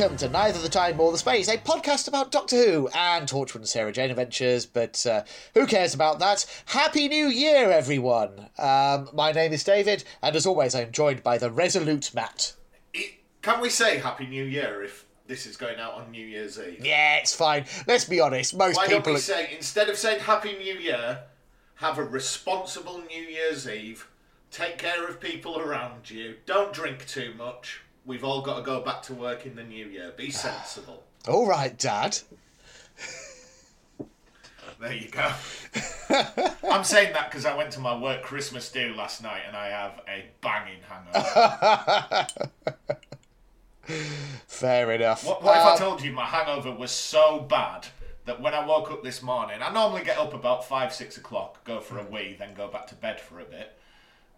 Welcome to Neither the Time Nor the Space, a podcast about Doctor Who and Torchwood and Sarah Jane Adventures, but uh, who cares about that? Happy New Year, everyone! Um, my name is David, and as always, I'm joined by the resolute Matt. It- Can we say Happy New Year if this is going out on New Year's Eve? Yeah, it's fine. Let's be honest, most Why don't people. we say, instead of saying Happy New Year, have a responsible New Year's Eve, take care of people around you, don't drink too much. We've all got to go back to work in the new year. Be sensible. All right, Dad. There you go. I'm saying that because I went to my work Christmas do last night and I have a banging hangover. Fair enough. What, what if I Um, told you my hangover was so bad that when I woke up this morning, I normally get up about five, six o'clock, go for a wee, then go back to bed for a bit.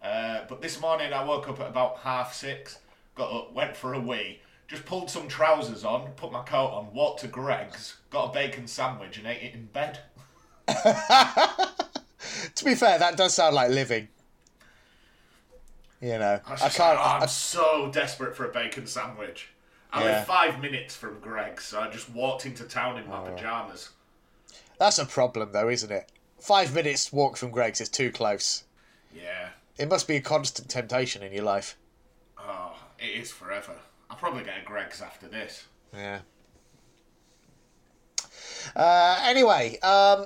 Uh, but this morning I woke up at about half six, got up, went for a wee, just pulled some trousers on, put my coat on, walked to Greggs, got a bacon sandwich, and ate it in bed. to be fair, that does sound like living. You know, I, I can't. Like, oh, I'm I- so desperate for a bacon sandwich. I Yeah. live five minutes from Greggs, so I just walked into town in my Oh. pajamas. that's a problem, though, isn't it? Five minutes walk from Greggs is too close. Yeah. It must be a constant temptation in your life. It is forever. I'll probably get a Greggs after this. Yeah. Uh, anyway, um,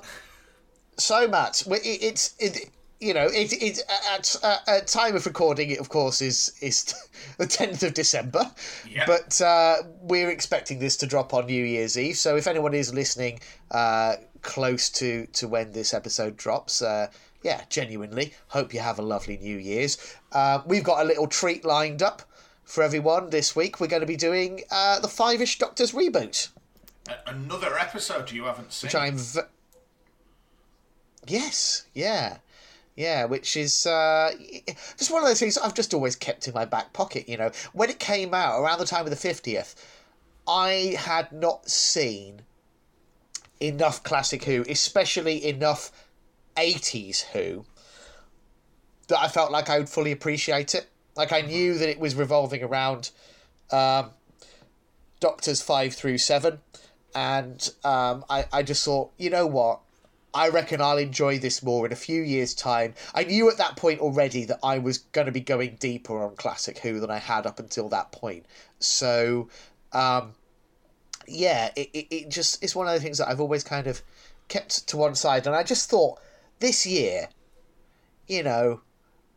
so Matt, it, it's it, you know it it at, at, at time of recording it of course is is the tenth of December, Yeah. but uh, we're expecting this to drop on New Year's Eve. So if anyone is listening uh, close to to when this episode drops. Uh, yeah, genuinely. Hope you have a lovely New Year's. Uh, we've got a little treat lined up for everyone this week. We're going to be doing uh, the Five Ish Doctors reboot. Another episode you haven't seen. which I'm. V- yes, yeah, yeah. Which is uh, just one of those things I've just always kept in my back pocket. You know, when it came out around the time of the fiftieth, I had not seen enough classic Who, especially enough eighties Who, that I felt like I would fully appreciate it. Like I knew that it was revolving around um, Doctors five through seven and um, I, I just thought, you know what? I reckon I'll enjoy this more in a few years' time. I knew at that point already that I was going to be going deeper on Classic Who than I had up until that point. So, um, yeah, it, it, it just it's one of the things that I've always kind of kept to one side. And I just thought this year, you know,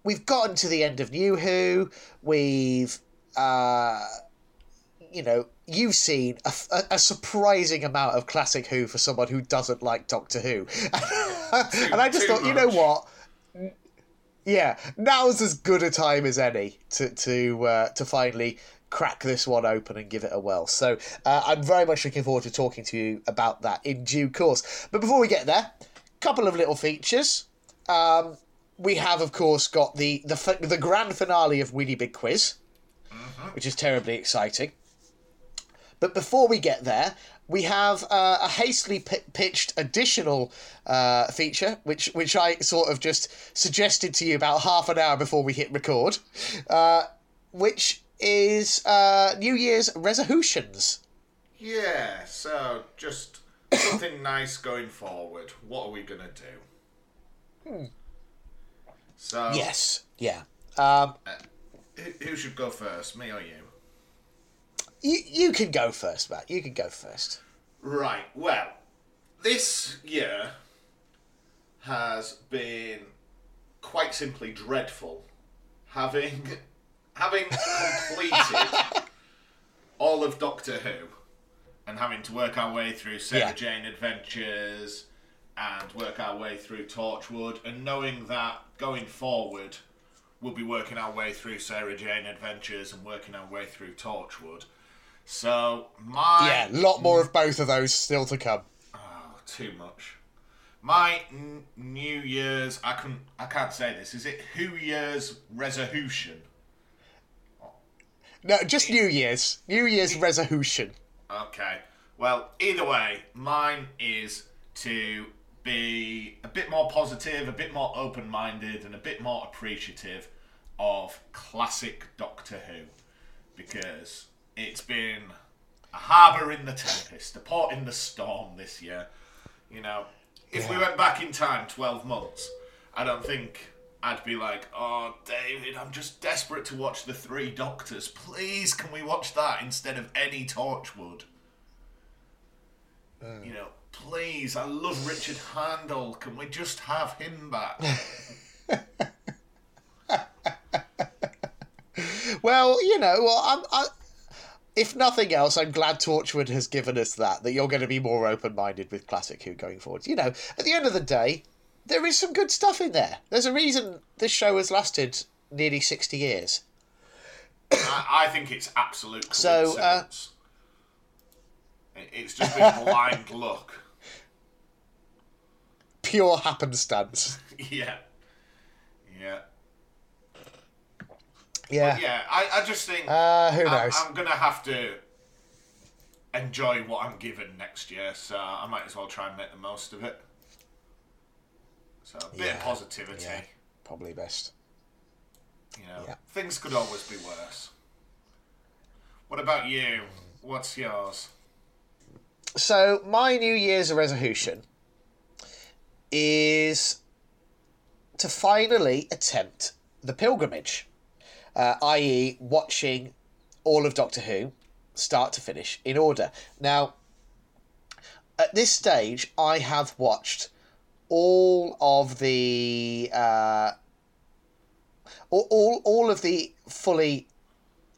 we've gotten to the end of New Who. We've, uh, you know, you've seen a, a, a surprising amount of classic Who for someone who doesn't like Doctor Who. and I just thought, you know what? Yeah, now's as good a time as any to to uh, to finally crack this one open and give it a whirl. So uh, I'm very much looking forward to talking to you about that in due course. But before we get there, a couple of little features. Um, we have, of course, got the the the grand finale of Wheelie Big Quiz, which is terribly exciting. But before we get there, we have uh, a hastily pi pitched additional uh, feature, which which I sort of just suggested to you about half an hour before we hit record, uh, which is uh, New Year's resolutions. Yeah, so just something nice going forward. What are we going to do? So, Yes, yeah. Um, who, who should go first, me or you? you you can go first, Matt. You can go first. Right, well, this year has been quite simply dreadful. Having having completed all of Doctor Who and having to work our way through Sarah Yeah. Jane Adventures and work our way through Torchwood and knowing that going forward we'll be working our way through Sarah Jane Adventures and working our way through Torchwood. So my Yeah, a lot more of both of those still to come. Oh, too much. My n- New Year's, I can I can't say this. Is it Who Year's resolution? No, just New Year's. New Year's resolution. Okay. Well, either way, mine is to be a bit more positive, a bit more open-minded, and a bit more appreciative of classic Doctor Who, because it's been a harbour in the tempest, a port in the storm this year. You know, if we went back in time 12 months, I don't think I'd be like, oh, David, I'm just desperate to watch The Three Doctors. Please, can we watch that instead of any Torchwood? Uh. You know, please, I love Richard Hurndall. Can we just have him back? Well, you know, well, I'm, I, if nothing else, I'm glad Torchwood has given us that, that you're going to be more open minded with Classic Who going forward. You know, at the end of the day, there is some good stuff in there. There's a reason this show has lasted nearly 60 years. I, I think it's absolute So, uh, it's just been blind luck. Pure happenstance. Yeah. Yeah. Yeah. Yeah, I, I just think Uh, who knows? I'm going to have to enjoy what I'm given next year, so I might as well try and make the most of it. So, a bit of positivity. yeah. Probably best. You know, Yeah. things could always be worse. What about you? What's yours? So, my New Year's resolution is to finally attempt the pilgrimage, uh, i.e., watching all of Doctor Who, start to finish, in order. Now, at this stage, I have watched all of the uh, all, all of the fully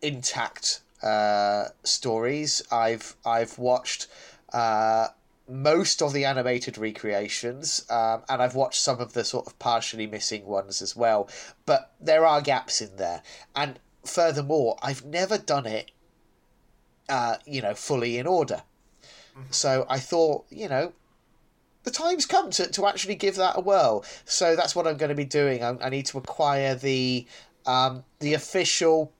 intact uh, stories. I've I've watched uh, most of the animated recreations, um, and I've watched some of the sort of partially missing ones as well. But there are gaps in there, and furthermore, I've never done it, uh, you know, fully in order. So I thought, you know, the time's come to, to actually give that a whirl. So that's what I'm going to be doing. I, I need to acquire the um, the official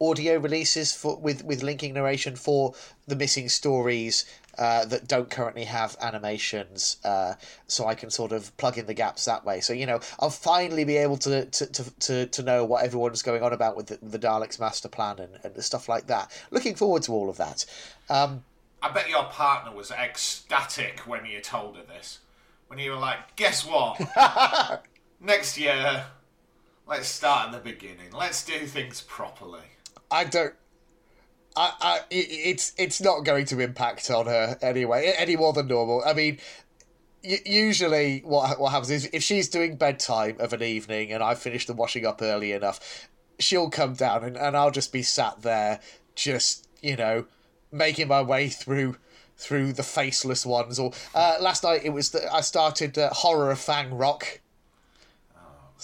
audio releases for with with linking narration for the missing stories uh, that don't currently have animations, uh, so I can sort of plug in the gaps that way. So you know, I'll finally be able to to, to, to, to know what everyone's going on about with the, the Daleks master plan and, and stuff like that. Looking forward to all of that. Um, I bet your partner was ecstatic when you told her this. When you were like, guess what? Next year, let's start at the beginning. Let's do things properly. I don't. I, I, it's it's not going to impact on her anyway, any more than normal. I mean, usually what what happens is if she's doing bedtime of an evening and I finish the washing up early enough, she'll come down and, and I'll just be sat there, just you know, making my way through through the faceless ones. Or uh, last night it was that I started uh, horror of Fang Rock.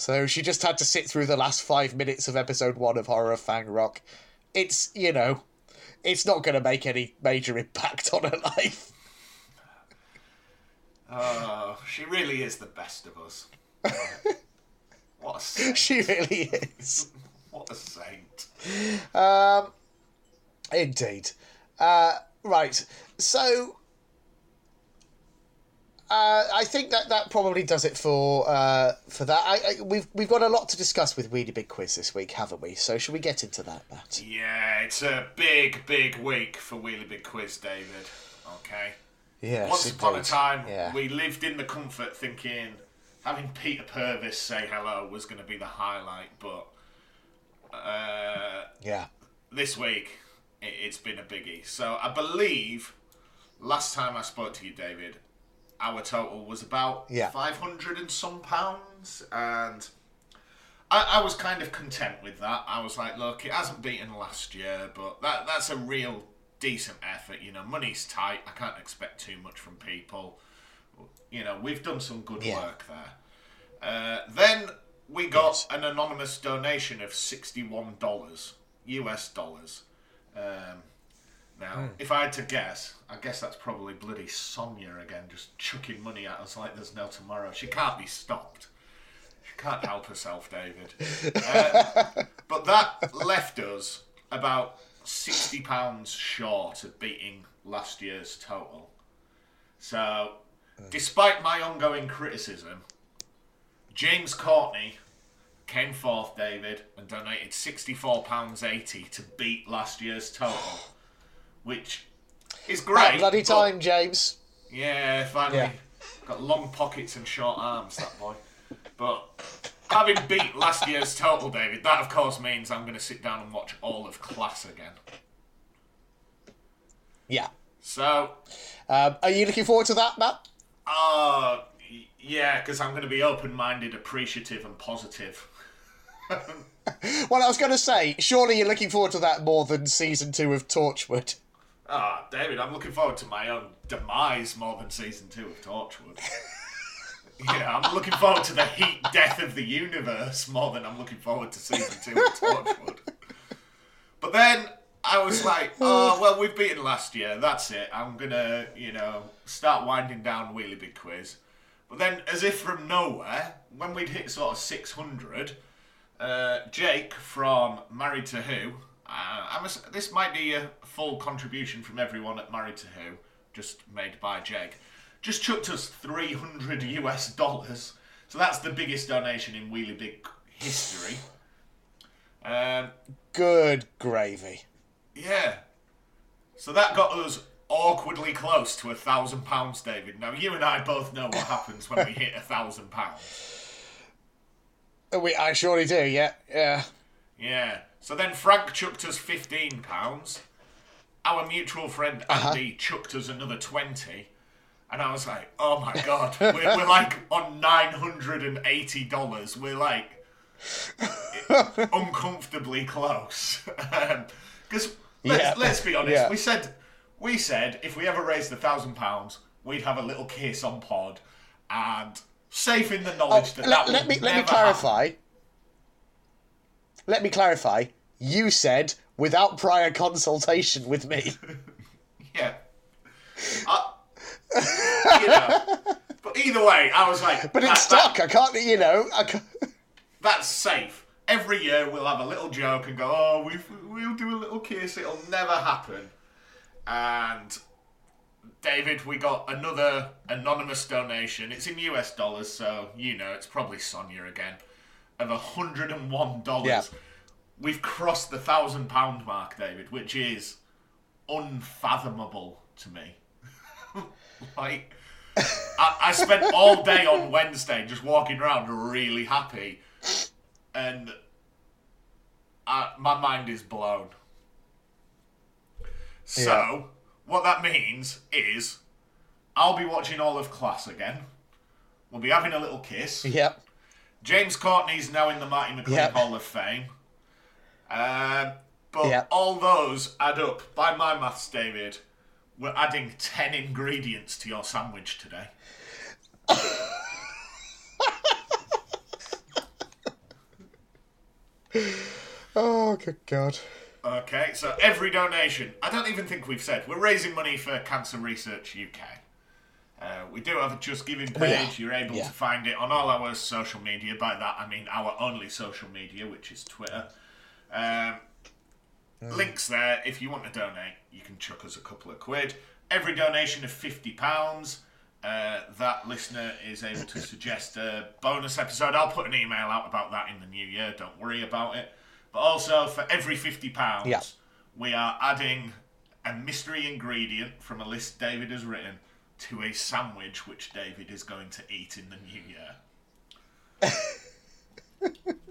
So she just had to sit through the last five minutes of episode one of Horror of Fang Rock. It's, you know, it's not going to make any major impact on her life. Oh, she really is the best of us. what a saint. She really is. What a saint. Um, indeed. Uh, right. So, uh, I think that that probably does it for uh, for that. I, I, we've we've got a lot to discuss with Wheelie Big Quiz this week, haven't we? So, should we get into that, Matt? Yeah, it's a big, big week for Wheelie Big Quiz, David. Okay. Yes. Once upon a time, Yeah. we lived in the comfort thinking having Peter Purves say hello was going to be the highlight, but uh, Yeah. this week it, it's been a biggie. So I believe last time I spoke to you, David, our total was about Yeah. 500 and some pounds, and I, I was kind of content with that. I was like, look, it hasn't beaten last year, but that that's a real decent effort. You know, money's tight. I can't expect too much from people. You know, we've done some good Yeah. work there. Uh, then we got Yes. an anonymous donation of sixty-one dollars US dollars. Um, now, Hmm. if I had to guess, I guess that's probably bloody Sonia again, just chucking money at us like there's no tomorrow. She can't be stopped. She can't help herself, David. Uh, but that left us about sixty pounds short of beating last year's total. So, despite my ongoing criticism, James Courtney came fourth, David, and donated £64.80 to beat last year's total, which is great. That bloody but- time, James. Yeah, finally. Yeah. Got long pockets and short arms, that boy. But having beat last year's total, David, that of course means I'm going to sit down and watch all of class again. Yeah. So, Um, are you looking forward to that, Matt? uh, yeah, because I'm going to be open minded, appreciative, and positive. Well, I was going to say, surely you're looking forward to that more than season two of Torchwood. Ah, David, I'm looking forward to my own demise more than season two of Torchwood. yeah, I'm looking forward to the heat death of the universe more than I'm looking forward to season two of Torchwood. But then I was like, oh, well, we've beaten last year. That's it. I'm going to, you know, start winding down Wheelie Big Quiz. But then, as if from nowhere, when we'd hit sort of 600, uh, Jake from Married to Who, uh, I'm ass- this might be a full contribution from everyone at Married to Who, just made by Jake, just chucked us 300 US dollars. So that's the biggest donation in Wheelie Big history. Um, Good gravy. yeah. So that got us awkwardly close to a thousand pounds, David. Now you and I both know what happens when we hit a thousand pounds. We, I surely do, yeah. Yeah. Yeah. So then Frank chucked us fifteen pounds. Our mutual friend uh-huh. Andy chucked us another twenty. And I was like, oh my god, we're, we're like on nine hundred and eighty dollars. We're like uncomfortably close. Um, because let's, Yeah. let's be honest, Yeah. we said we said if we ever raised a thousand pounds, we'd have a little kiss on pod, and safe in the knowledge oh, that Oh, let, that let me let me clarify. Let me clarify. You said without prior consultation with me. Yeah. I, you know, but either way, I was like, But that- it's that- stuck. I can't, you know. I can't... that's safe. Every year we'll have a little joke and go, oh, we've, we'll do a little kiss. It'll never happen. And David, we got another anonymous donation. It's in US dollars, so you know it's probably Sonia again. Of hundred and one dollars. Yeah. We've crossed the thousand pound mark, David, which is unfathomable to me. like, I, I spent all day on Wednesday just walking around really happy, and I, my mind is blown. So, Yeah. what that means is I'll be watching all of class again. We'll be having a little kiss. Yep. James Courtney's now in the Marty McLean Yep. Hall of Fame. Um, but all those add up. By my maths, David, we're adding 10 ingredients to your sandwich today. Oh, good God. Okay, so every donation, I don't even think we've said, we're raising money for Cancer Research UK. Uh, we do have a Just Giving page. You're able Yeah. to find it on all our social media. By that, I mean our only social media, which is Twitter. Um, Links there. If you want to donate, you can chuck us a couple of quid. Every donation of £50, uh, that listener is able to suggest a bonus episode. I'll put an email out about that in the new year. Don't worry about it. But also, for every £50, Yeah. we are adding a mystery ingredient from a list David has written to a sandwich which David is going to eat in the new year.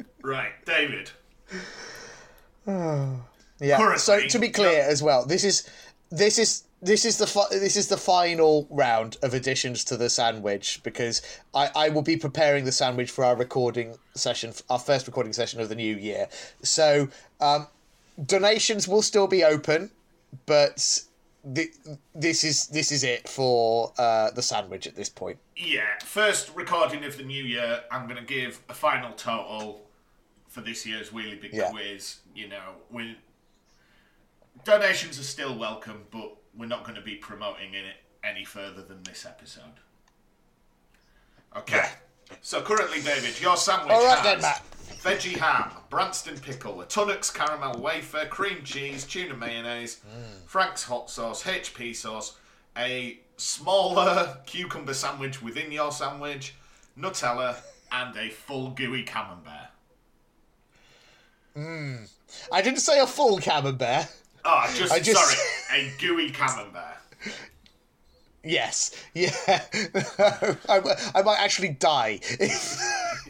right, David. Yeah. Currently- so to be clear as well, this is this is this is the fi- this is the final round of additions to the sandwich because I, I will be preparing the sandwich for our recording session, our first recording session of the new year. So um, donations will still be open, but the, this is this is it for uh, the sandwich at this point. Yeah, first recording of the new year, I'm going to give a final total for this year's Wheelie Big Yeah. Quiz. You know, we donations are still welcome, but we're not going to be promoting it any further than this episode. Okay. So currently, David, your sandwich All right has then, veggie ham, Branston pickle, a Tunnocks caramel wafer, cream cheese, tuna mayonnaise, Mm. Frank's hot sauce, HP sauce, a smaller cucumber sandwich within your sandwich, Nutella, and a full gooey camembert. Hmm. I didn't say a full camembert. Oh, just, I just- sorry, a gooey camembert. Yes, yeah. I, I might actually die if,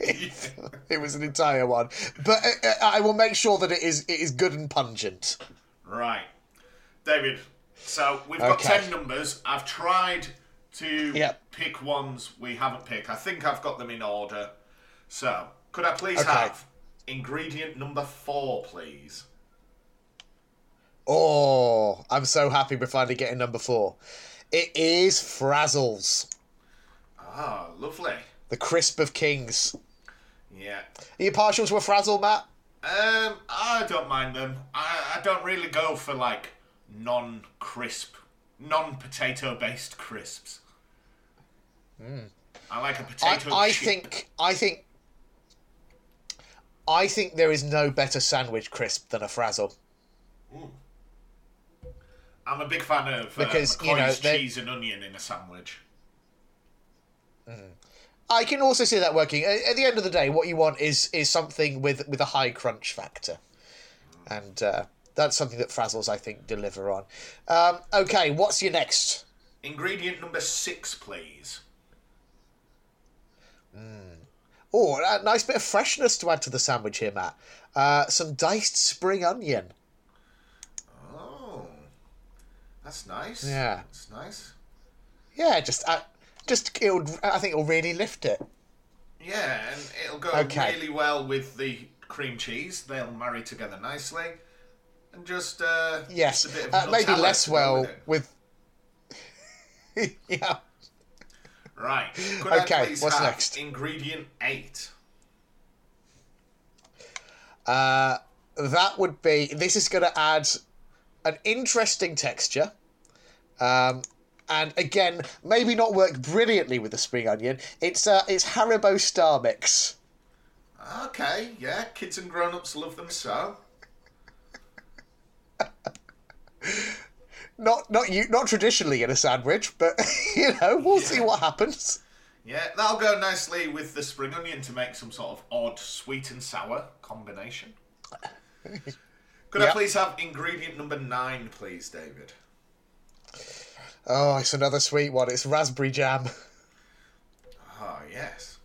if it was an entire one, but uh, uh, I will make sure that it is it is good and pungent. Right. David, so we've got Okay. 10 numbers. I've tried to Yep. pick ones we haven't picked. I think I've got them in order. So, could I please Okay. have ingredient number four, please? Oh, I'm so happy we're finally getting number four. It is Frazzles, Ah, lovely. the crisp of kings. Yeah. Are you partial to a Frazzle, Matt? Um, I don't mind them. I, I don't really go for like non-crisp, non-potato-based crisps. I like a potato I chip. think I think I think there is no better sandwich crisp than a Frazzle. I'm a big fan of uh, Because, McCoy's you know, they- cheese and onion in a sandwich. I can also see that working. At, the end of the day, what you want is is something with with a high crunch factor, and uh, that's something that Frazzles I think deliver on. Um, okay, what's your next? Ingredient number six, please. Oh, a nice bit of freshness to add to the sandwich here, Matt. Uh, some diced spring onion. Oh, that's nice. Yeah. that's nice. Yeah, just uh, just it'll. I think it'll really lift it. Yeah, and it'll go Okay. really well with the cream cheese. They'll marry together nicely, and just uh, Yes, just a bit of uh, maybe less well with. yeah. Right. Could Okay, what's next? ingredient eight? Uh, that would be. This is going to add an interesting texture. Um, and again, maybe not work brilliantly with the spring onion. It's uh, it's Haribo Star Mix. Okay, yeah, kids and grown-ups love them so. Not not you not traditionally in a sandwich, but you know we'll see what happens. Yeah, that'll go nicely with the spring onion to make some sort of odd sweet and sour combination. Could I please have ingredient number nine, please, David? Oh, it's another sweet one. It's raspberry jam. Ah, yes.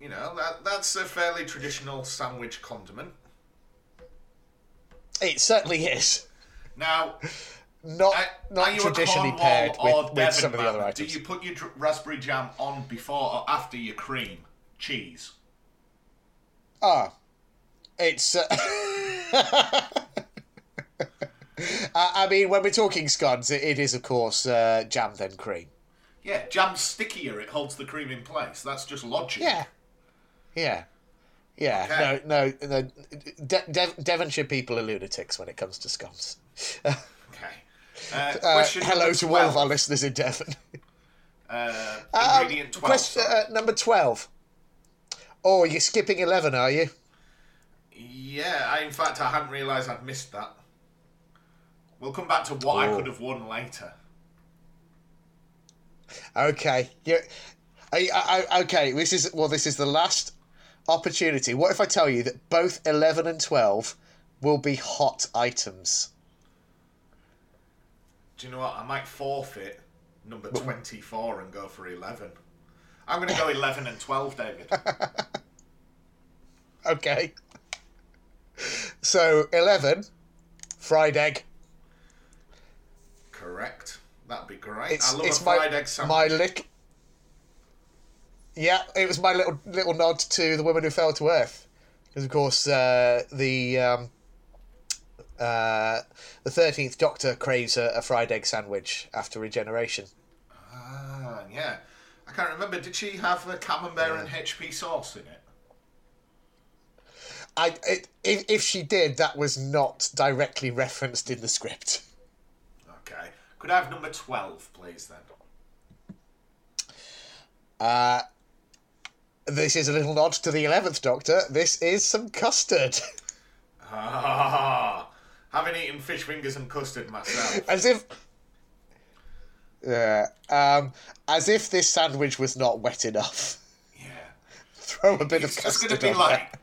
You know, that that's a fairly traditional sandwich condiment. It certainly is. Now, Not are, not traditionally paired with, with Devon some of the other items. Do you put your raspberry jam on before or after your cream cheese? Ah, it's. Uh... I I mean, when we're talking scones, it, it is of course uh, jam then cream. Yeah, jam's stickier. It holds the cream in place. That's just logic. Yeah, yeah, yeah. Okay. No, no, no. De- Dev- Devonshire people are lunatics when it comes to scones. Okay. Uh, Uh, hello to all of our listeners in Devon. Uh, Um, ingredient 12. question, uh, number twelve. Oh, you're skipping eleven, are you? yeah, I, in fact, I hadn't realised I'd missed that. We'll come back to what I Oh. could have won later. Okay. You, I, I, I- okay. This is well. This is the last opportunity. What if I tell you that both eleven and twelve will be hot items? Do you know what? I might forfeit number 24 and go for 11. I'm going to go 11 and 12, David. Okay. So eleven, fried egg. Correct. That'd be great. It's I love it's a my fried egg sandwich. my little. Yeah, it was my little little nod to the woman who fell to earth, because of course uh, the um, uh, the thirteenth Doctor craves a, a fried egg sandwich after regeneration. Ah, yeah. I can't remember. Did she have a camembert and HP sauce in it? I it, if if she did, that was not directly referenced in the script. Okay. Could I have number 12, please, then? This is a little nod to the eleventh Doctor. This is some custard, having eaten fish fingers and custard myself. as if. Yeah, um, as if this sandwich was not wet enough. Yeah. Throw a bit It's of custard going to be like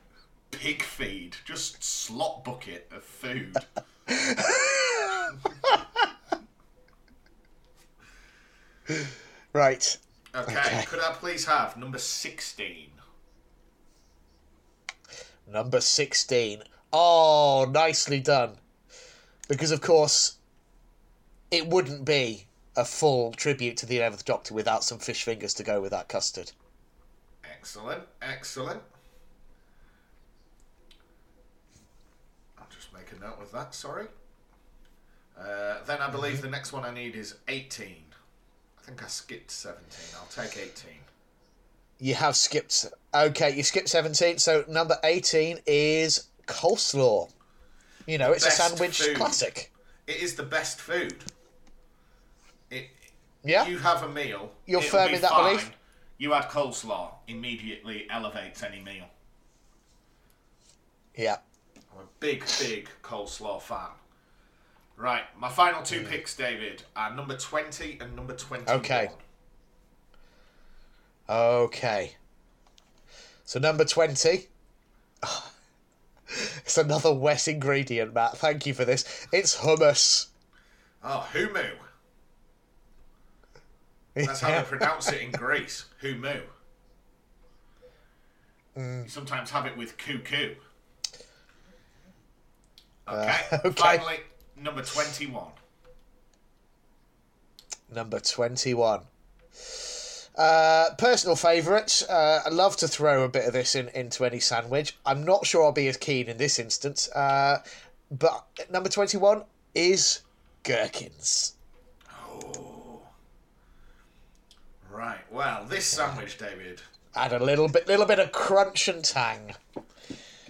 pig feed, just slop bucket of food. Right. Okay, Okay. could I please have number 16? Number 16. Oh, nicely done. Because, of course, it wouldn't be a full tribute to the 11th Doctor without some fish fingers to go with that custard. Excellent, excellent. I'll just make a note of that, sorry. Uh, then I believe the next one I need is 18. I think I skipped 17. I'll take 18. You have skipped. Okay, you skipped 17. So, number 18 is coleslaw. You know, it's a sandwich food. classic. It is the best food. It, Yeah? You have a meal. You're firm in that fine. belief? You add coleslaw, immediately elevates any meal. Yeah. I'm a big, big coleslaw fan. Right, my final Mm. two picks, David, are number 20 and number 21. Okay. Okay. So, number 20. It's another wet ingredient, Matt. Thank you for this. It's hummus. Oh, humu. That's how they pronounce it in Greece. Humu. Mm. You sometimes have it with cuckoo. Okay. Uh, okay. Finally, number 21. Number 21. Uh, personal favourites. Uh, I love to throw a bit of this in, into any sandwich. I'm not sure I'll be as keen in this instance. Uh, but number 21 is gherkins. Oh. Right, well, this sandwich, David, Add a little bit, little bit of crunch and tang.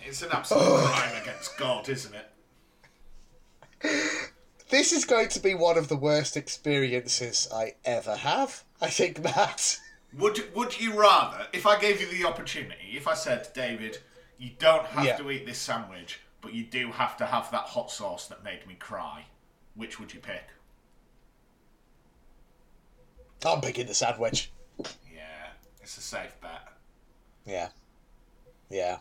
it's an absolute crime against God, isn't it? This is going to be one of the worst experiences I ever have. I think, Matt. Would Would you rather, if I gave you the opportunity, if I said, David, you don't have Yeah. to eat this sandwich, but you do have to have that hot sauce that made me cry, which would you pick? I'm picking the sandwich. Yeah, it's a safe bet. Yeah. Yeah.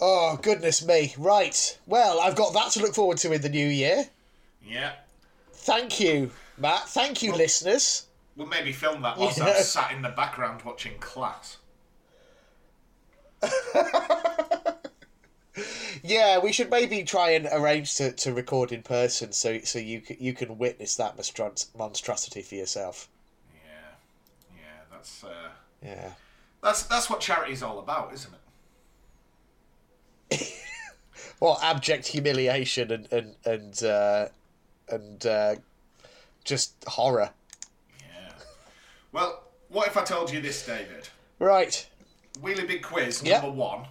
Oh, goodness me. Right. Well, I've got that to look forward to in the new year. Yeah, Thank you, Matt. Thank you, listeners. We'll maybe film that whilst Yeah. I'm sat in the background watching class. Yeah, we should maybe try and arrange to, to record in person so so you you can witness that monstrosity for yourself. Yeah, yeah, that's uh, Yeah. that's that's what charity's all about, isn't it? Well, abject humiliation and and and uh, and uh, just horror. Well, what if I told you this, David? Right. Wheelie Big Quiz Yeah. number one.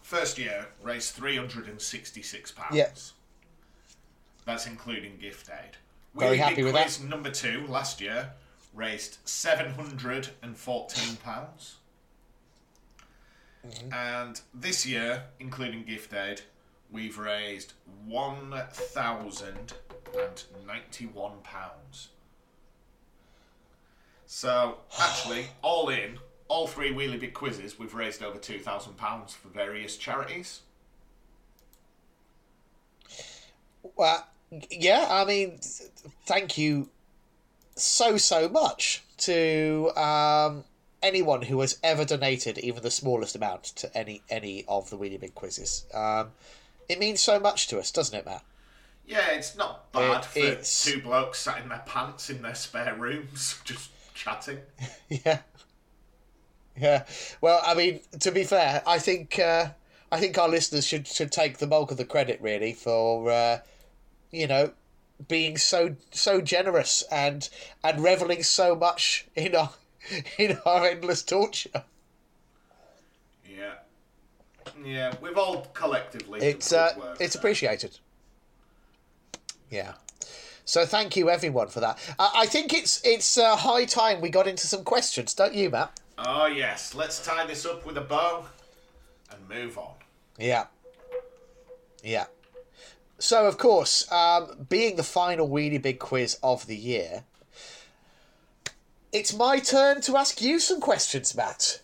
First year raised three hundred and sixty-six pounds. Yeah. That's including gift aid. Very Wheelie happy Big with Quiz number two last year raised seven hundred and fourteen pounds. Mm-hmm. And this year, including gift aid, we've raised one thousand and ninety-one pounds. So actually, all in, all three Wheelie Big quizzes, we've raised over two thousand pounds for various charities. Well, yeah, I mean, thank you so, so much to um, anyone who has ever donated even the smallest amount to any any of the Really Big quizzes. Um, it means so much to us, doesn't it, Matt? Yeah, it's not bad It- for it's- two blokes sat in their pants in their spare rooms, just chatting. Yeah. Yeah. Well, I mean, to be fair, I think uh, I think our listeners should should take the bulk of the credit really for uh, you know being so so generous and and reveling so much in our in our endless torture. Yeah. Yeah, we've all collectively It's uh, it's appreciated. Yeah. So thank you everyone for that. I, I think it's it's uh, high time we got into some questions, don't you, Matt? Oh yes, let's tie this up with a bow and move on. Yeah. Yeah. So, of course, um, being the final really big quiz of the year, it's my turn to ask you some questions, Matt.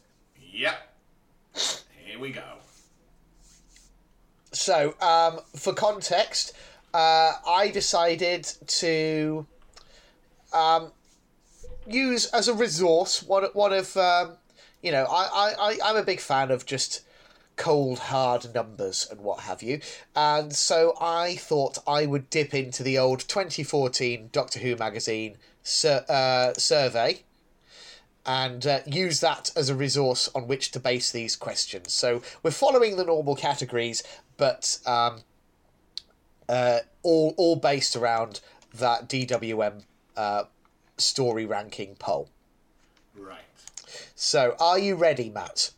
Yep. Here we go. So, um, for context, uh, I decided to um, use as a resource one one of um, you know I, I, I'm a big fan of just cold hard numbers and what have you, and so I thought I would dip into the old 2014 Doctor Who magazine sur- uh, survey and uh, use that as a resource on which to base these questions. So we're following the normal categories, but um, uh, all all based around that DWM uh, story ranking poll. Right. So are you ready, Matt?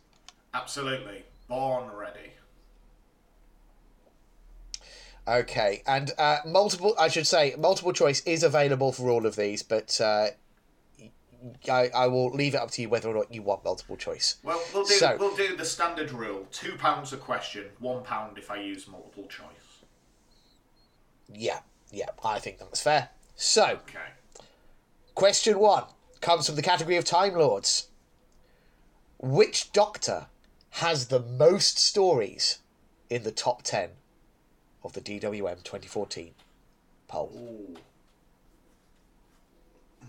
Absolutely. Born ready. Okay, and uh, multiple. I should say multiple choice is available for all of these, but. Uh, I, I will leave it up to you whether or not you want multiple choice. Well, we'll do So- we'll do the standard rule: two pounds a question, one pound if I use multiple choice. Yeah, yeah, I think that's fair. So, Okay. Question one comes from the category of Time Lords. Which Doctor has the most stories in the top 10 of the DWM 2014 poll? Ooh.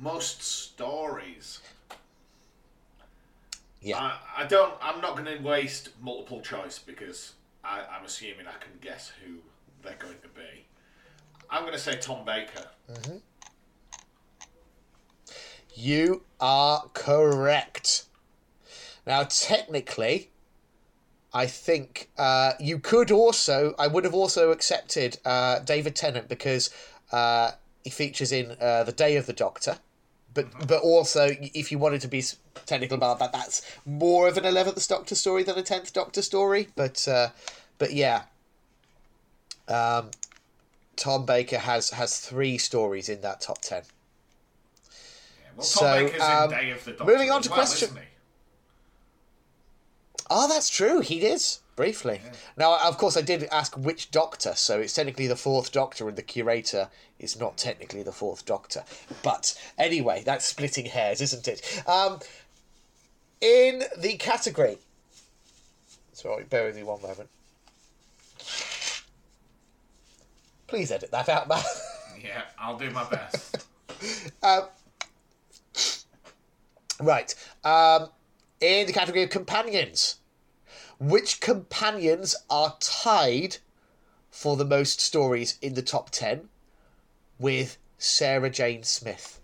Most stories. Yeah. I, I don't. I'm not going to waste multiple choice because I, I'm assuming I can guess who they're going to be. I'm going to say Tom Baker. You are correct. Now, technically, I think uh, you could also, I would have also accepted uh, David Tennant because uh, he features in uh, The Day of the Doctor. But, but also, if you wanted to be technical about that, that's more of an 11th Doctor story than a 10th Doctor story. But uh, but yeah, um, Tom Baker has, has three stories in that top 10. Yeah, well, Tom So, Baker's um, in Day of the Doctor. moving on to well, question-? Oh, that's true. He is briefly. Now, of course, I did ask which Doctor, so it's technically the fourth Doctor, and the curator is not technically the fourth Doctor. But anyway, that's splitting hairs, isn't it? Um, in the category. Sorry, bear with me one moment. Please edit that out, Matt. Yeah, I'll do my best. Right. Um, in the category of companions, which companions are tied for the most stories in the top 10 with Sarah Jane Smith?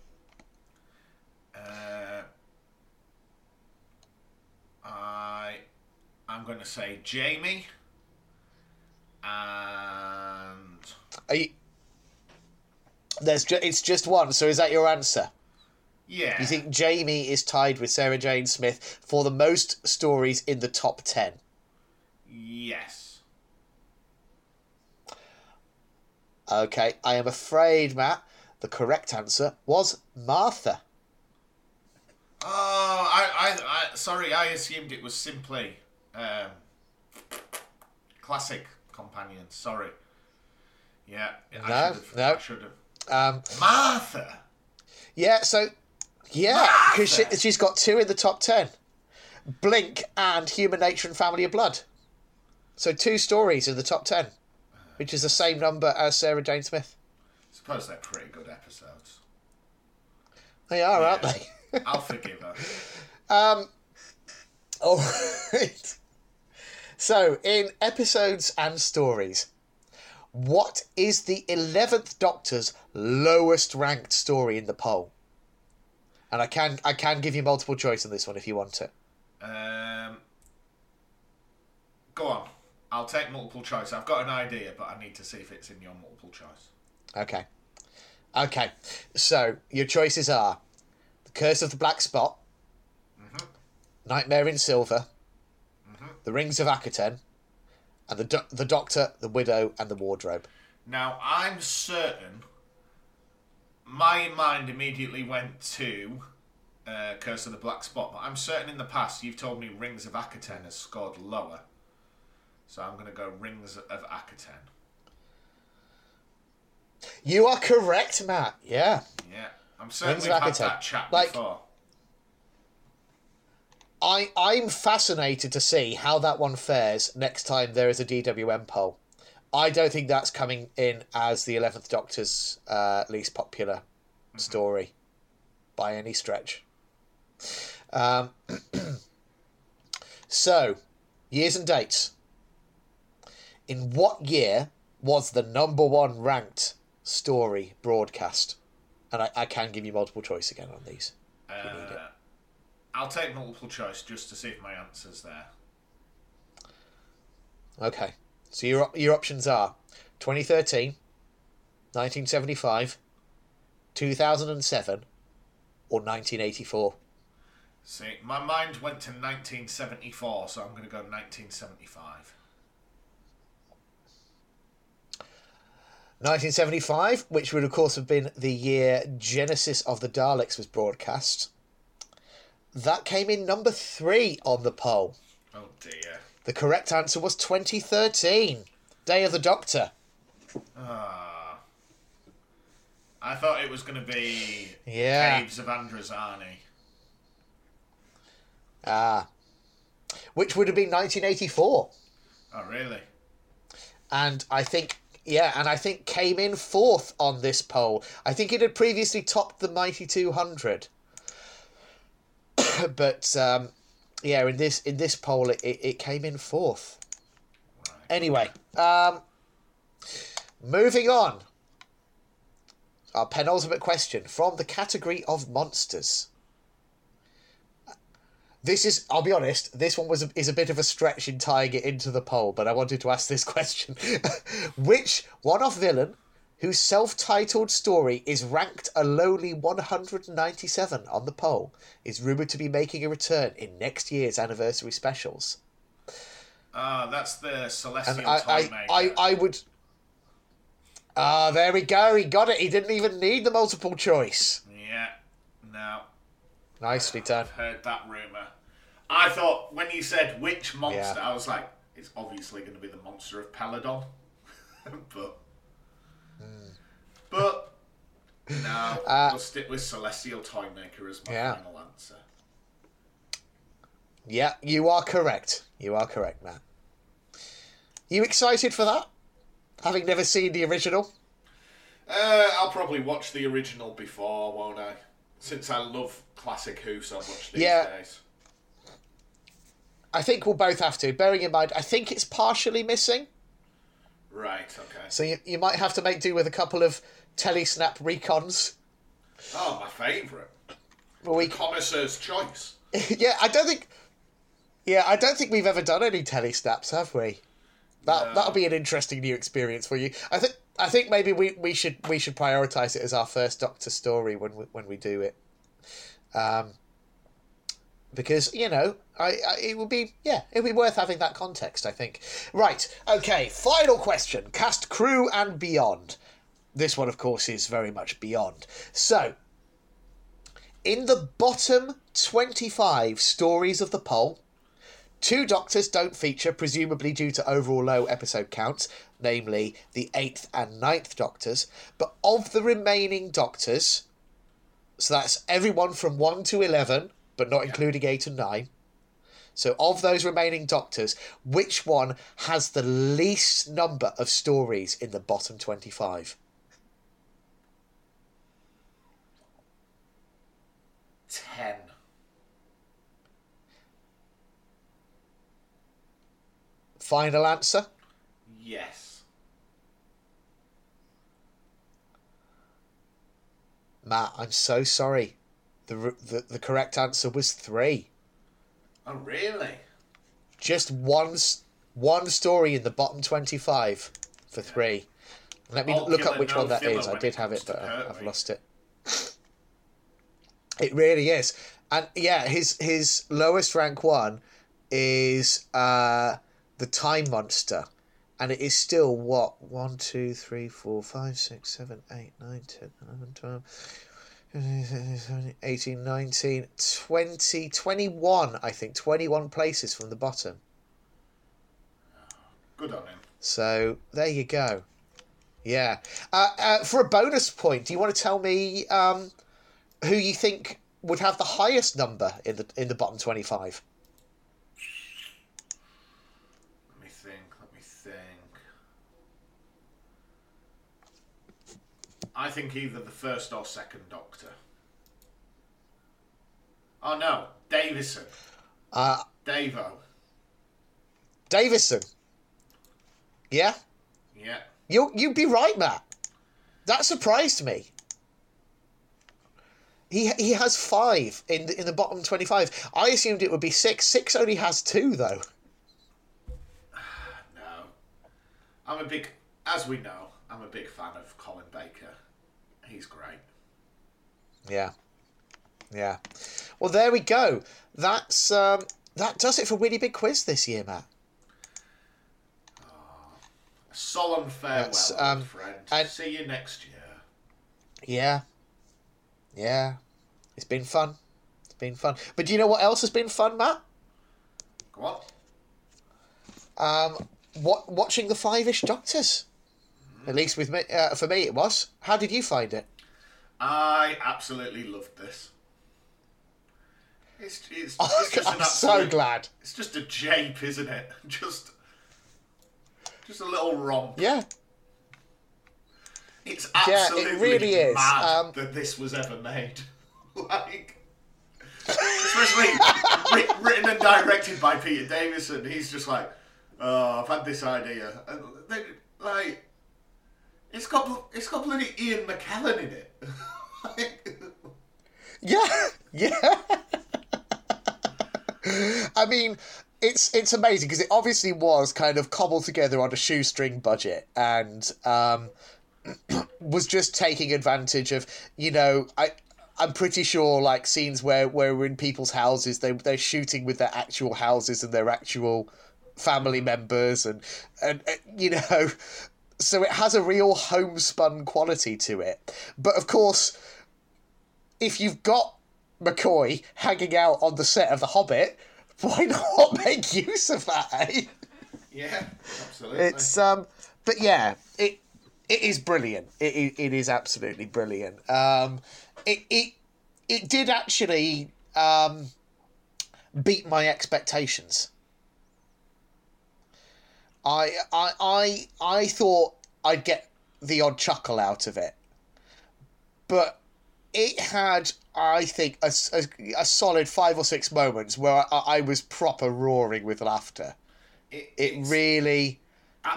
uh, I I'm going to say Jamie and Are you... There's ju- it's just one, so is that your answer? yeah. You think Jamie is tied with Sarah Jane Smith for the most stories in the top 10? Yes. Okay, I am afraid, Matt, the correct answer was Martha. Oh, I, I, I sorry, I assumed it was simply um, classic companion. Sorry. Yeah, I No, should have. no. I should have. Um, Martha. Yeah, so yeah, because she, she's got two in the top ten, Blink and Human Nature and Family of Blood. So two stories in the top ten, which is the same number as Sarah Jane Smith. I suppose they're pretty good episodes. They are, aren't they? I'll forgive her. Um. All right. So in episodes and stories, what is the eleventh Doctor's lowest ranked story in the poll? And I can I can give you multiple choice on this one if you want it. Um, go on. I'll take multiple choice. I've got an idea, but I need to see if it's in your multiple choice. Okay. Okay. So your choices are The Curse of the Black Spot, Nightmare in Silver, The Rings of Akhaten, and the Do- the Doctor, the Widow, and the Wardrobe. Now, I'm certain my mind immediately went to uh, Curse of the Black Spot, but I'm certain in the past you've told me Rings of Akhaten has scored lower. So I'm going to go Rings of Akhaten. You are correct, Matt. Yeah. Yeah. I'm certain Rings we've had that chat Like- before. I I'm fascinated to see how that one fares next time there is a DWM poll. I don't think that's coming in as the Eleventh Doctor's uh, least popular story by any stretch. Um, so, years and dates. In what year was the number one ranked story broadcast? And I, I can give you multiple choice again on these. if you need it. Uh, I'll take multiple choice just to see if my answer's there. Okay. So your your options are 2013, 1975, 2007, or 1984. See, my mind went to 1974, so I'm going to go 1975. 1975, which would of course have been the year Genesis of the Daleks was broadcast. That came in number three on the poll. Oh dear. The correct answer was 2013, Day of the Doctor. Ah. I thought it was going to be Yeah. Caves of Androzani. Ah. Which would have been 1984. Oh, really? and I think yeah, and I think came in fourth on this poll. I think it had previously topped the mighty two hundred, but um, yeah, in this in this poll it, it, came in fourth. Anyway, um, moving on. Our penultimate question from the category of monsters. This is, I'll be honest, this one was a, is a bit of a stretch in tying it into the poll, but I wanted to ask this question. Which one off villain whose self titled story is ranked a lowly 197 on the poll is rumoured to be making a return in next year's anniversary specials? Ah, that's the Celestial And I, Time I, I, I would. Ah, there we go. He got it. He didn't even need the multiple choice. Yeah. No. Nicely done. I've heard that rumour. I thought when you said which monster, Yeah. I was like, it's obviously going to be the monster of Peladon. but. But. No. Uh, we'll stick with Celestial Toymaker as my Yeah. final answer. Yeah, you are correct. You are correct, man. You excited for that? Having never seen the original? Uh, I'll probably watch the original before, won't I? Since I love classic Who so much these Yeah. days. I think we'll both have to. Bearing in mind, I think it's partially missing, Right, okay. so you, you might have to make do with a couple of telesnap recons. Oh, my favourite. But we, Connoisseur's Choice. yeah, I don't think. Yeah, I don't think we've ever done any telesnaps, have we? That No. that'll be an interesting new experience for you. I think I think maybe we, we should we should prioritize it as our first Doctor story when we, when we do it. Um, because you know, I, I it would be yeah, it would be worth having that context. I think. Right. Okay. Final question: cast, crew, and beyond. This one, of course, is very much beyond. So, in the bottom 25 stories of the poll, two doctors don't feature, presumably due to overall low episode counts, namely the 8th and ninth doctors. But of the remaining doctors, so that's everyone from 1 to 11, but not including 8 and 9. So, of those remaining doctors, which one has the least number of stories in the bottom 25? Ten. Final answer? Yes. Matt, I'm so sorry. The, the, the correct answer was three. Oh, really? Just one, one story in the bottom 25 for three. Let me All look up which no one that is. I did have it, but I- I've Pertwee. lost it. It really is. And yeah, his his lowest rank one is uh, the Time Monster. And it is still what? 1, 2, 3, 4, 5, 6, 7, 8, 9, 10, 11, 12, 18, 19, 20, 21, I think. 21 places from the bottom. Good on him. So there you go. Yeah. Uh, uh, for a bonus point, do you want to tell me um, who you think would have the highest number in the in the bottom twenty five? I think either the first or second Doctor. Oh no, Davison. Uh, Davo. Davison. Yeah, Yeah. you you'd be right, Matt. That surprised me. He he has five in the, in the bottom twenty five. I assumed it would be six. Six only has two though. No. I'm a big, as we know, I'm a big fan of Colin Baker. He's great. Yeah, yeah. Well, there we go. That's um, that does it for Wheelie Big Quiz this year, Matt. A solemn farewell, um, friend. and- See you next year. Yeah, yeah. It's been fun. It's been fun. But do you know what else has been fun, Matt? Go on. Um, what watching the Five Ish Doctors. At least with me, uh, for me, it was. How did you find it? I absolutely loved this. It's, it's, Oh, it's just I'm so glad. It's just a jape, isn't it? Just, just a little romp. Yeah, It's Yeah, it absolutely really is. mad Um, that this was ever made. like, especially written and directed by Peter Davison. He's just like, oh, I've had this idea, and they, like, it's got it's got bloody Ian McKellen in it. Yeah, yeah. I mean, it's it's amazing because it obviously was kind of cobbled together on a shoestring budget and um, was just taking advantage of you know I. I'm pretty sure, like scenes where, where we're in people's houses, they they're shooting with their actual houses and their actual family members, and and uh, you know, so it has a real homespun quality to it. But of course, if you've got McCoy hanging out on the set of The Hobbit, why not make use of that? Eh? yeah, absolutely. It's um, but yeah, it it is brilliant. It it, it is absolutely brilliant. Um, it it it did actually um beat my expectations. I I I I thought I'd get the odd chuckle out of it, but it had I think a a solid five or six moments where I, I was proper roaring with laughter. it, It really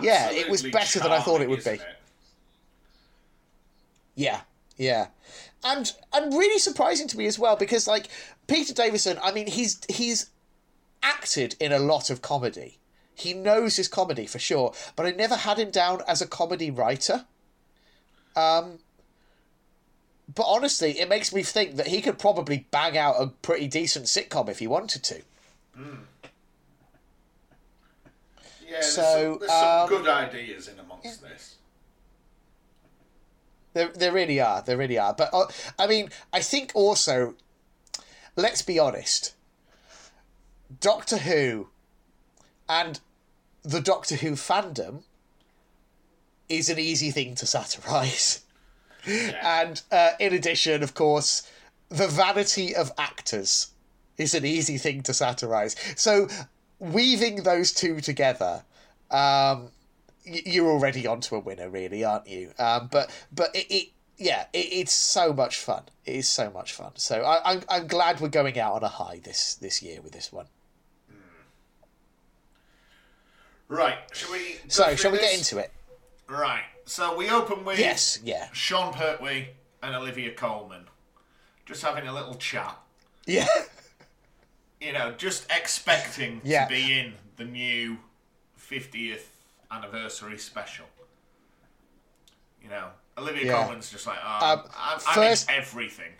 yeah, it was better than I thought it would be. it? Yeah, yeah, and and really surprising to me as well because like Peter Davison, I mean he's he's acted in a lot of comedy. He knows his comedy for sure, but I never had him down as a comedy writer. Um, but honestly, it makes me think that he could probably bang out a pretty decent sitcom if he wanted to. Yeah, there's, So, some, there's some um, good ideas in amongst this. There, there really are. There really are. But uh, I mean, I think also, let's be honest. Doctor Who, and the Doctor Who fandom, is an easy thing to satirise. Yeah. And uh, in addition, of course, the vanity of actors is an easy thing to satirise. So weaving those two together, um, you're already onto a winner, really, aren't you? Um, but but it, it yeah, it, it's so much fun. It is so much fun. So I, I'm I'm glad we're going out on a high this this year with this one. Right, shall we? So shall we get into it? Right, so we open with Yes. Yeah. Sean Pertwee and Olivia Colman, just having a little chat. Yeah. You know, just expecting Yeah. to be in the new 50th anniversary special. You know, Olivia Yeah. Colman's just like, oh, Um, I'm, I'm first- in everything.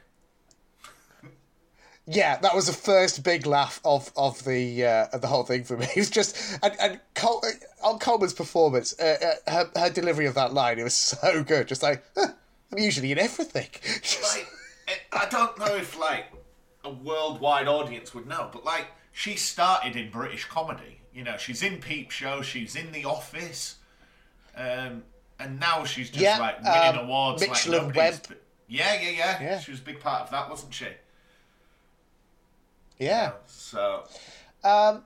Yeah, that was the first big laugh of of the uh, of the whole thing for me. It was just and and Col- uh, on Colman's performance, uh, uh, her her delivery of that line, it was so good. Just like huh, I'm usually in everything. Like I don't know if like a worldwide audience would know, but like she started in British comedy. You know, she's in Peep Show, she's in The Office, um, and now she's just Yeah, like winning um, awards. Like Webb. Yeah, yeah, yeah, Yeah. She was a big part of that, wasn't she? Yeah, So Um,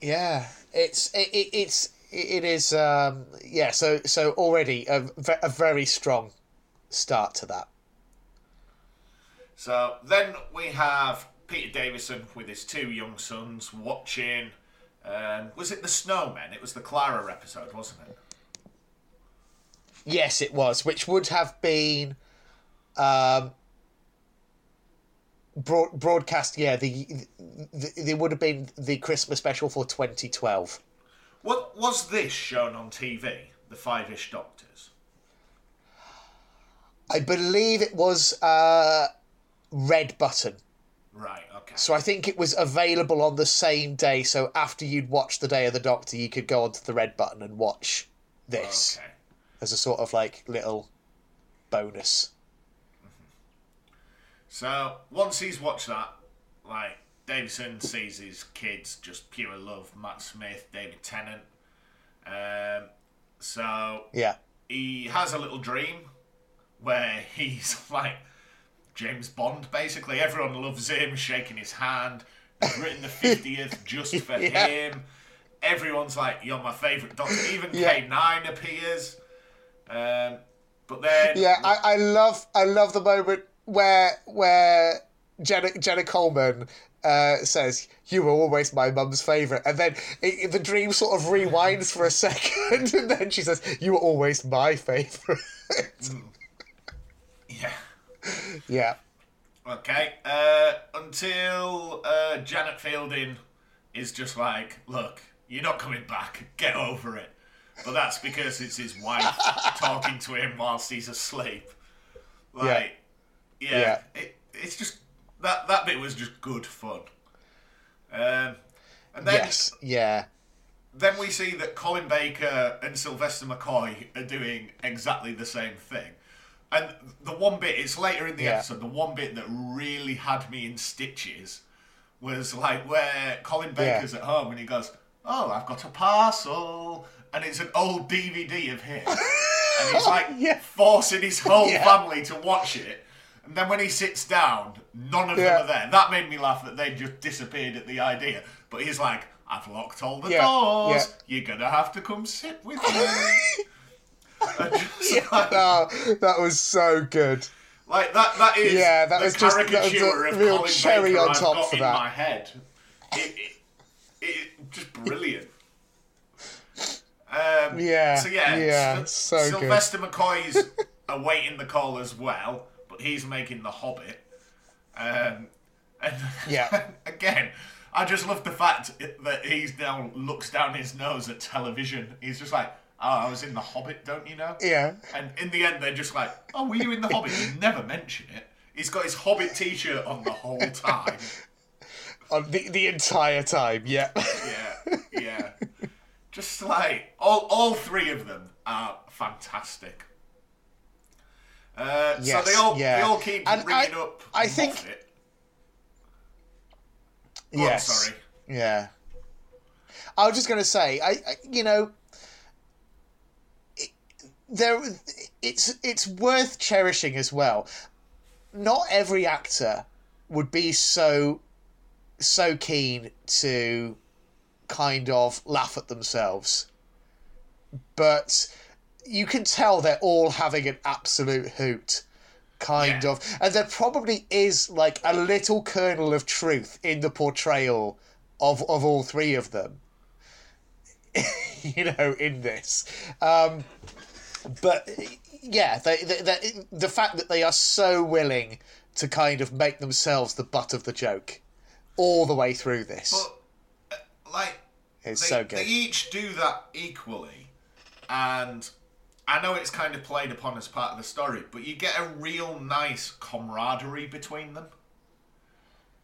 yeah. It's it, it it's it is um yeah. So so already a, a very strong start to that. So then we have Peter Davison with his two young sons watching. Um, was it the Snowmen? It was the Clara episode, wasn't it? Yes, it was, which would have been um, broad, broadcast. Yeah, the, the the would have been the Christmas special for 2012. What was this shown on TV? The Five Ish Doctors. I believe it was uh, Red Button. Right. Okay. So I think it was available on the same day. So after you'd watched the Day of the Doctor, you could go onto the Red Button and watch this Okay. as a sort of like little bonus. So once he's watched that, like Davison sees his kids just pure love Matt Smith, David Tennant. Um, so Yeah. he has a little dream where he's like James Bond, basically. Everyone loves him, shaking his hand. He's written the 50th just for Yeah. him. Everyone's like, You're my favourite doctor. Even Yeah. K9 appears. Um, but then. Yeah, I, I love I love the moment where where Jenna Jenna Coleman uh, says you were always my mum's favourite, and then it, the dream sort of rewinds for a second, and then she says you were always my favourite. yeah. yeah, Okay. Uh, until uh, Janet Fielding is just like, look, you're not coming back. Get over it. But that's because it's his wife talking to him whilst he's asleep. Like, yeah, Yeah. It, it's just that that bit was just good fun. Um, and then yes, yeah, then we see that Colin Baker and Sylvester McCoy are doing exactly the same thing. And the one bit, it's later in the Yeah. episode, the one bit that really had me in stitches was like where Colin Baker's at home and he goes, Oh, I've got a parcel. And it's an old DVD of him. and he's like Yeah. forcing his whole Yeah. family to watch it. And then when he sits down, none of Yeah. them are there. That made me laugh that they just disappeared at the idea. But he's like, I've locked all the Yeah, doors. You're gonna have to come sit with me. Like, oh, that was so good. like that. That is Yeah, that was just- that was caricature of real Colin cherry Baker on I've top got for in that. my head. It, it, it, just brilliant. Um, Yeah, So yeah, yeah, so good. Sylvester McCoy's awaiting the call as well, he's making the Hobbit. Um, and Yeah. again, I just love the fact that he's now looks down his nose at television. He's just like, "Oh, I was in the Hobbit, don't you know?" Yeah, And in the end, they're just like, "Oh, were you in the Hobbit?" You never mention it. He's got his Hobbit T-shirt on the whole time. on the the entire time. Yeah, Yeah, yeah. Just like all, all three of them are fantastic. Uh, Yes, so they all yeah. they all keep And ringing I- up. I think-. Go on, yes, sorry. yeah. I was just going to say, I, I you know, it, there, it's it's worth cherishing as well. Not every actor would be so so keen to kind of laugh at themselves, but you can tell they're all having an absolute hoot kind Yeah. of. And there probably is like a little kernel of truth in the portrayal of of all three of them. You know in this. Um but yeah they, they, they, the fact that they are so willing to kind of make themselves the butt of the joke all the way through this But uh, like it's so good. they each do that equally, and I know it's kind of played upon as part of the story, but you get a real nice camaraderie between them.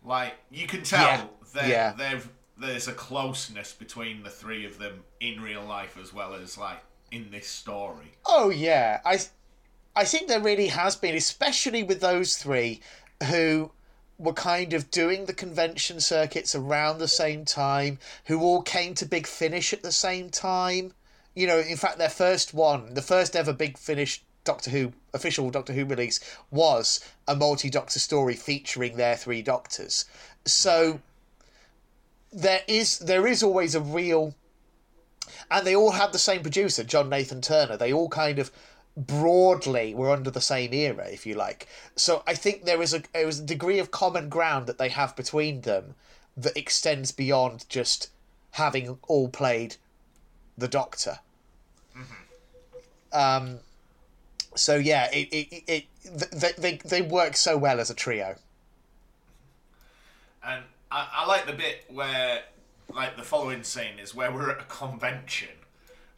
Like you can tell Yeah, they've there's a closeness between the three of them in real life as well as like in this story. Oh yeah, I, I think there really has been, especially with those three, who were kind of doing the convention circuits around the same time, who all came to Big Finish at the same time. You know, in fact, their first one, the first ever Big Finish Doctor Who official Doctor Who release was a multi-doctor story featuring their three doctors. So there is there is always a real and they all had the same producer, John Nathan Turner. They all kind of broadly were under the same era, if you like. So I think there is a there is a degree of common ground that they have between them that extends beyond just having all played the Doctor. Um, so yeah, it it, it, they, they they work so well as a trio. And I, I like the bit where, like, the following scene is where we're at a convention,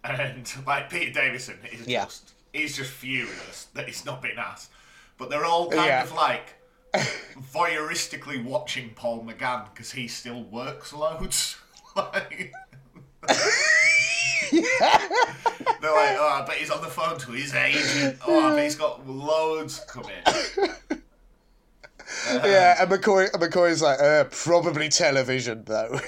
and like Peter Davison is Yeah. just he's just furious that he's not been asked, but they're all kind Yeah. of like voyeuristically watching Paul McGann because he still works loads. like, They're like, oh, I bet he's on the phone to his agent. Oh, I bet he's got loads coming. yeah, and McCoy and McCoy's like, uh, probably television though.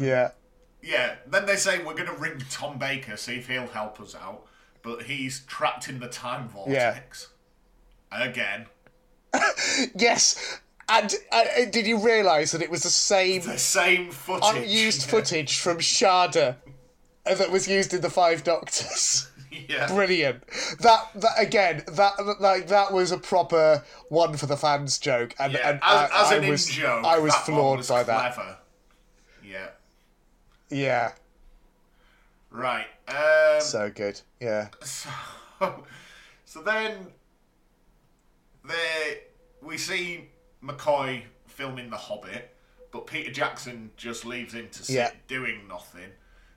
yeah. Yeah, then they say we're going to ring Tom Baker, see if he'll help us out. But he's trapped in the time vortex. Again. Yes. And uh, did you realise that it was the same The same footage. unused footage from Shada uh, that was used in the Five Doctors? Yeah. Brilliant. That that again. That like that was a proper one for the fans joke, and, Yeah, and as, I, as I was joke, I was floored was by that. Yeah. Yeah, Right. Um, so good. Yeah, so, so then they we see McCoy filming The Hobbit, but Peter Jackson just leaves him to sit Yeah. doing nothing.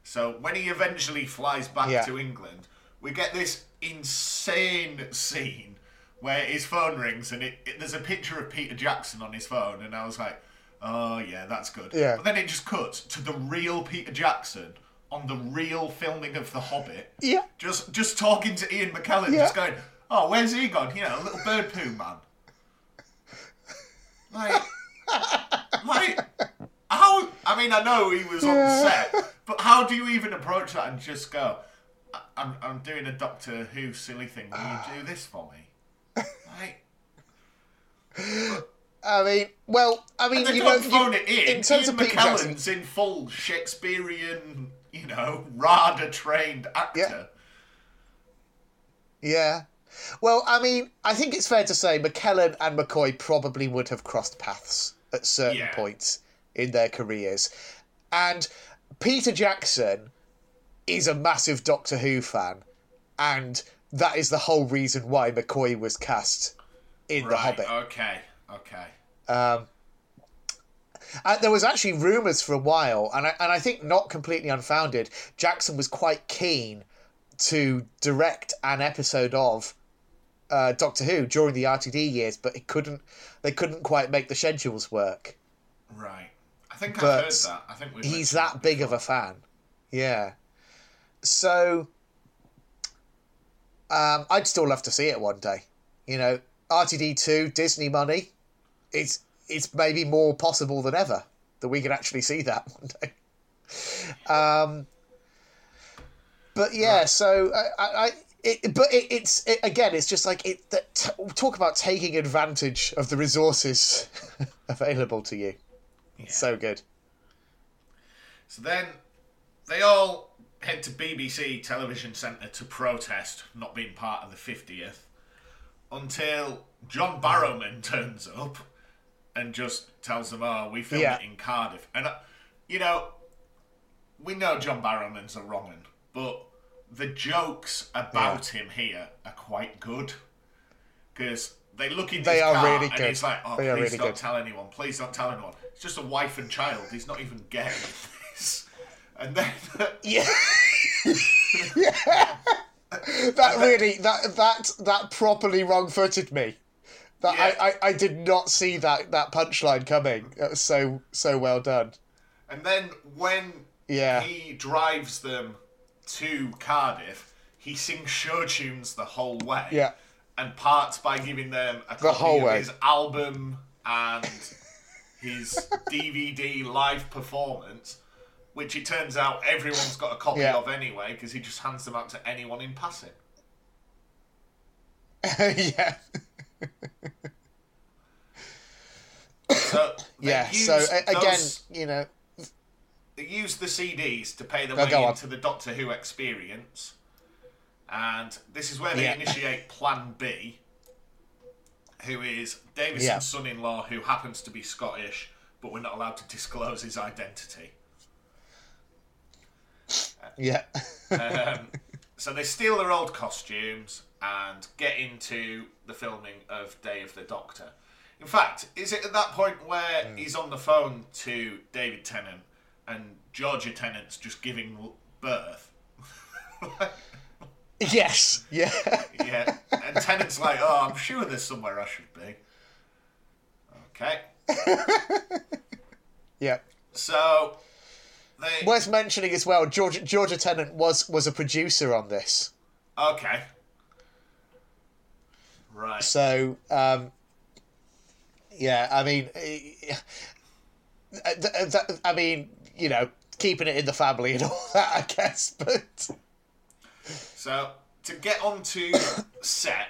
So when he eventually flies back Yeah. to England, we get this insane scene where his phone rings and it, it, there's a picture of Peter Jackson on his phone, and I was like, oh yeah, that's good. Yeah. But then it just cuts to the real Peter Jackson on the real filming of The Hobbit. yeah. Just just talking to Ian McKellen, Yeah. just going, "Oh, where's he gone? You know, little bird poo man." Like, like, how? I mean, I know he was on set, but how do you even approach that and just go, "I- "I'm I'm doing a Doctor Who silly thing. Will you do this for me?" Like, I mean, well, I mean, you don't phone you- it in. in terms Ian of McKellen's in full Shakespearean, you know, RADA trained actor. Yeah. Well, I mean, I think it's fair to say McKellen and McCoy probably would have crossed paths at certain Yeah. points in their careers. And Peter Jackson is a massive Doctor Who fan. And that is the whole reason why McCoy was cast in The Right. Hobbit. Okay. Okay. Um, and there was actually rumours for a while, and I, and I think not completely unfounded. Jackson was quite keen to direct an episode of uh, Doctor Who during the RTD years, but it couldn't. They couldn't quite make the schedules work. Right. I think I've But heard that. I think He's that big of a fan. Yeah. So, um, I'd still love to see it one day. You know, RTD two Disney money. It's it's maybe more possible than ever that we could actually see that one day. Um, but yeah, so I, I, I it, but it, it's it, again, it's just like it. That, t- talk about taking advantage of the resources available to you. It's so good. So then they all head to BBC Television Centre to protest not being part of the 50th until John Barrowman turns up and just tells them, oh, we filmed Yeah. it in Cardiff. And, uh, you know, we know John Barrowman's a wrong un, but the jokes about him here are quite good. Because they look in They his are car really and good. he's like, oh, They please really don't good. tell anyone. Please don't tell anyone. It's just a wife and child. He's not even gay this. And then, Yeah. that really that that that properly wrong-footed me. That Yeah. I, I, I did not see that that punchline coming. That was so so well done. and then when Yeah. he drives them to Cardiff, he sings show tunes the whole way. Yeah. And parts by giving them a The copy of way. his album and his DVD live performance, which it turns out everyone's got a copy Yeah. of anyway, because he just hands them out to anyone in passing. yeah. So Yeah. So a- again, those- you know, they use the CDs to pay their Oh, way into the Doctor Who experience, and this is where they Yeah. initiate Plan B, who is Davison's Yeah. son-in-law, who happens to be Scottish, but we're not allowed to disclose his identity. Yeah. Um, so they steal their old costumes and get into the filming of Day of the Doctor. In fact, is it at that point where Hmm. he's on the phone to David Tennant and Georgia Tennant's just giving birth? yes. Yeah. yeah. And Tennant's like, oh, I'm sure there's somewhere I should be. Okay. yeah. So they. Worth mentioning as well, Georgia Georgia Tennant was was a producer on this. Okay. Right. So, um, yeah, I mean, eh, th- th- I mean, you know, keeping it in the family and all that, I guess. But So to get onto set,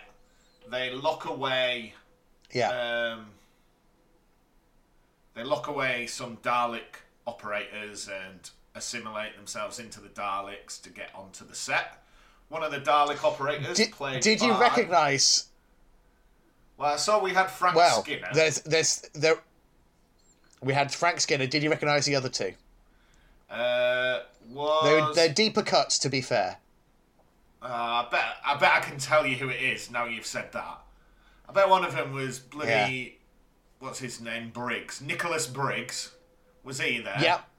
they lock away. yeah, Um, they lock away some Dalek operators and assimilate themselves into the Daleks to get onto the set. One of the Dalek operators did, played. did you recognise? Well, I saw we had Frank Well, Skinner. there's there's there. We had Frank Skinner. Did you recognise the other two? Uh, They're, they're deeper cuts, to be fair. uh, I bet I bet I can tell you who it is now you've said that. I bet one of them was bloody what's his name Briggs Nicholas Briggs. Was he there? Yep.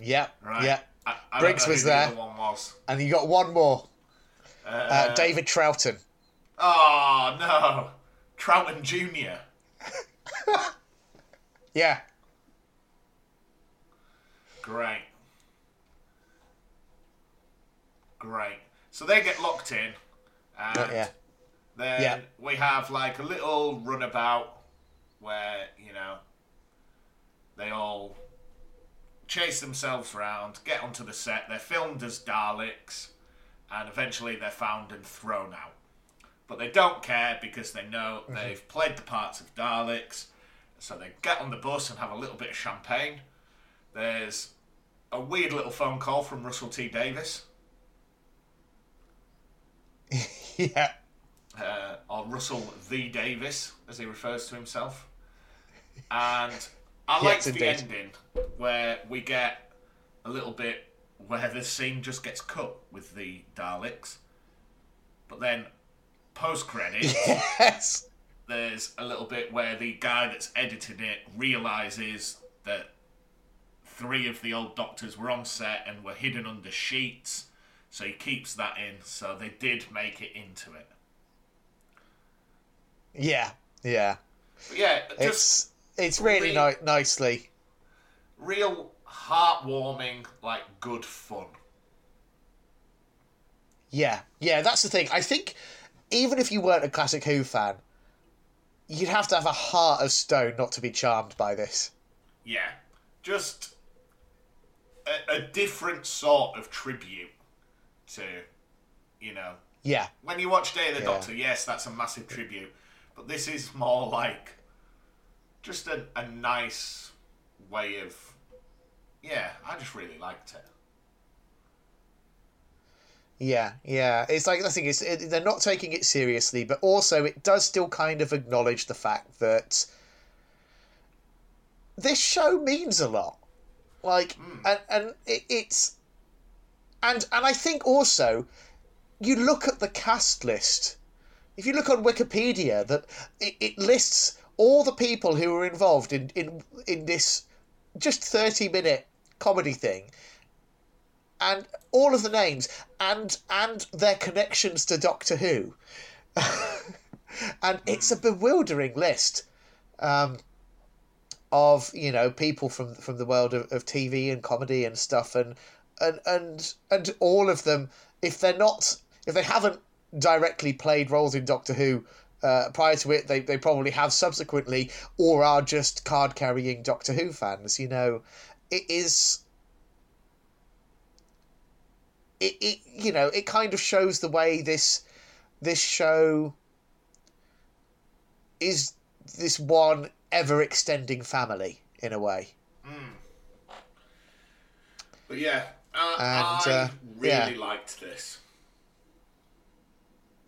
Yep. Right. Yeah. I, I Briggs was the there. one was. And you got one more. Uh, Uh, David Troughton. Oh no, Troughton Junior. Yeah. Great. Great. So they get locked in, and Yeah. then Yeah. we have like a little runabout where you know they all chase themselves around, get onto the set. They're filmed as Daleks, and eventually they're found and thrown out. But they don't care because they know mm-hmm. they've played the parts of Daleks. So they get on the bus and have a little bit of champagne. There's a weird little phone call from Russell T Davies, Yeah. uh, or Russell the Davies, as he refers to himself. And I liked the indeed. ending where we get a little bit where the scene just gets cut with the Daleks. But then post credits, Yes. there's a little bit where the guy that's edited it realizes that three of the old doctors were on set and were hidden under sheets. So he keeps that in. So they did make it into it. Yeah. Yeah. But yeah, just It's it's really Really- ni- nicely. real heartwarming, like good fun. Yeah. Yeah. That's the thing. I think even if you weren't a classic Who fan, you'd have to have a heart of stone not to be charmed by this. Yeah, just a, a different sort of tribute to, you know, Yeah. when you watch Day of the Yeah. Doctor, yes, that's a massive tribute, but this is more like just a, a nice way of. Yeah, I just really liked it. Yeah, yeah. It's like the thing is, it, they're not taking it seriously, but also it does still kind of acknowledge the fact that this show means a lot. Like, hmm. and and it, it's, and and I think also, you look at the cast list. If you look on Wikipedia, that it, it lists all the people who were involved in in in this just thirty minute comedy thing and all of the names and and their connections to Doctor Who. and it's a bewildering list um, of you know people from from the world of, of TV and comedy and stuff and and and and all of them if they're not if they haven't directly played roles in Doctor Who uh, prior to it they, they probably have subsequently or are just card carrying Doctor Who fans you know? It is it, it you know it kind of shows the way this this show is this one ever extending family in a way. But yeah, uh, And, I uh, really yeah. liked this.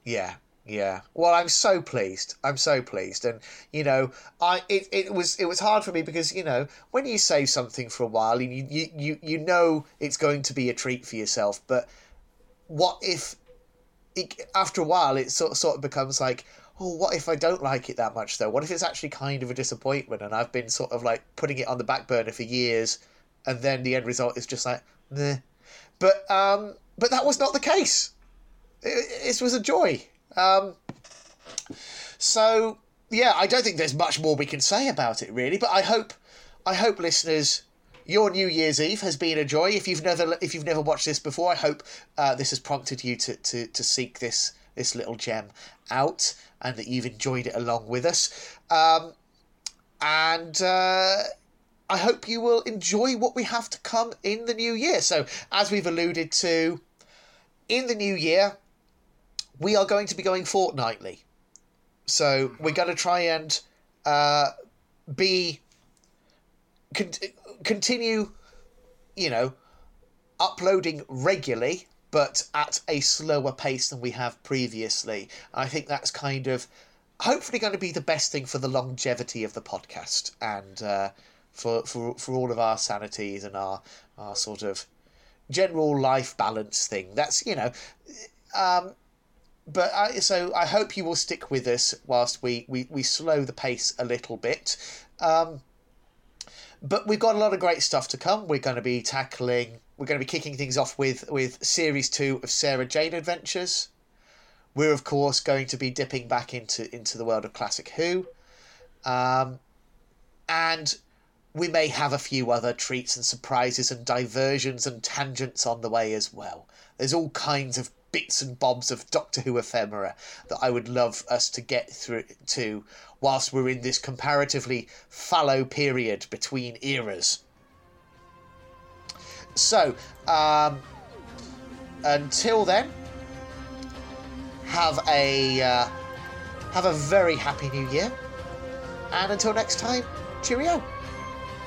Yeah, yeah. Well, I'm so pleased. I'm so pleased, and you know, I it, it was it was hard for me because you know when you save something for a while, and you you you, you know it's going to be a treat for yourself, but what if it, after a while it sort sort of becomes like. Oh, what if I don't like it that much though? What if it's actually kind of a disappointment and I've been sort of like putting it on the back burner for years and then the end result is just like, But um but that was not the case it, it was a joy. Um, so yeah, I don't think there's much more we can say about it really, but I hope, I hope listeners, your New Year's Eve has been a joy. If you've never, if you've never watched this before, I hope uh, this has prompted you to, to, to seek this this little gem out, and that you've enjoyed it along with us. Um, and uh, I hope you will enjoy what we have to come in the new year. So, as we've alluded to, in the new year, we are going to be going fortnightly. So we're going to try and uh, be con- continue, you know, uploading regularly, but at a slower pace than we have previously. I think that's kind of hopefully going to be the best thing for the longevity of the podcast and uh, for for for all of our sanities and our our sort of general life balance thing. That's you know. Um, but I, so I hope you will stick with us whilst we, we, we slow the pace a little bit. Um, but we've got a lot of great stuff to come. We're going to be tackling. We're going to be kicking things off with with series two of Sarah Jane Adventures. We're of course going to be dipping back into into the world of classic Who, um, and we may have a few other treats and surprises and diversions and tangents on the way as well. There's all kinds of bits and bobs of Doctor Who ephemera that I would love us to get through to whilst we're in this comparatively fallow period between eras. So, um, until then, have a uh, have a very happy new year, and until next time, cheerio.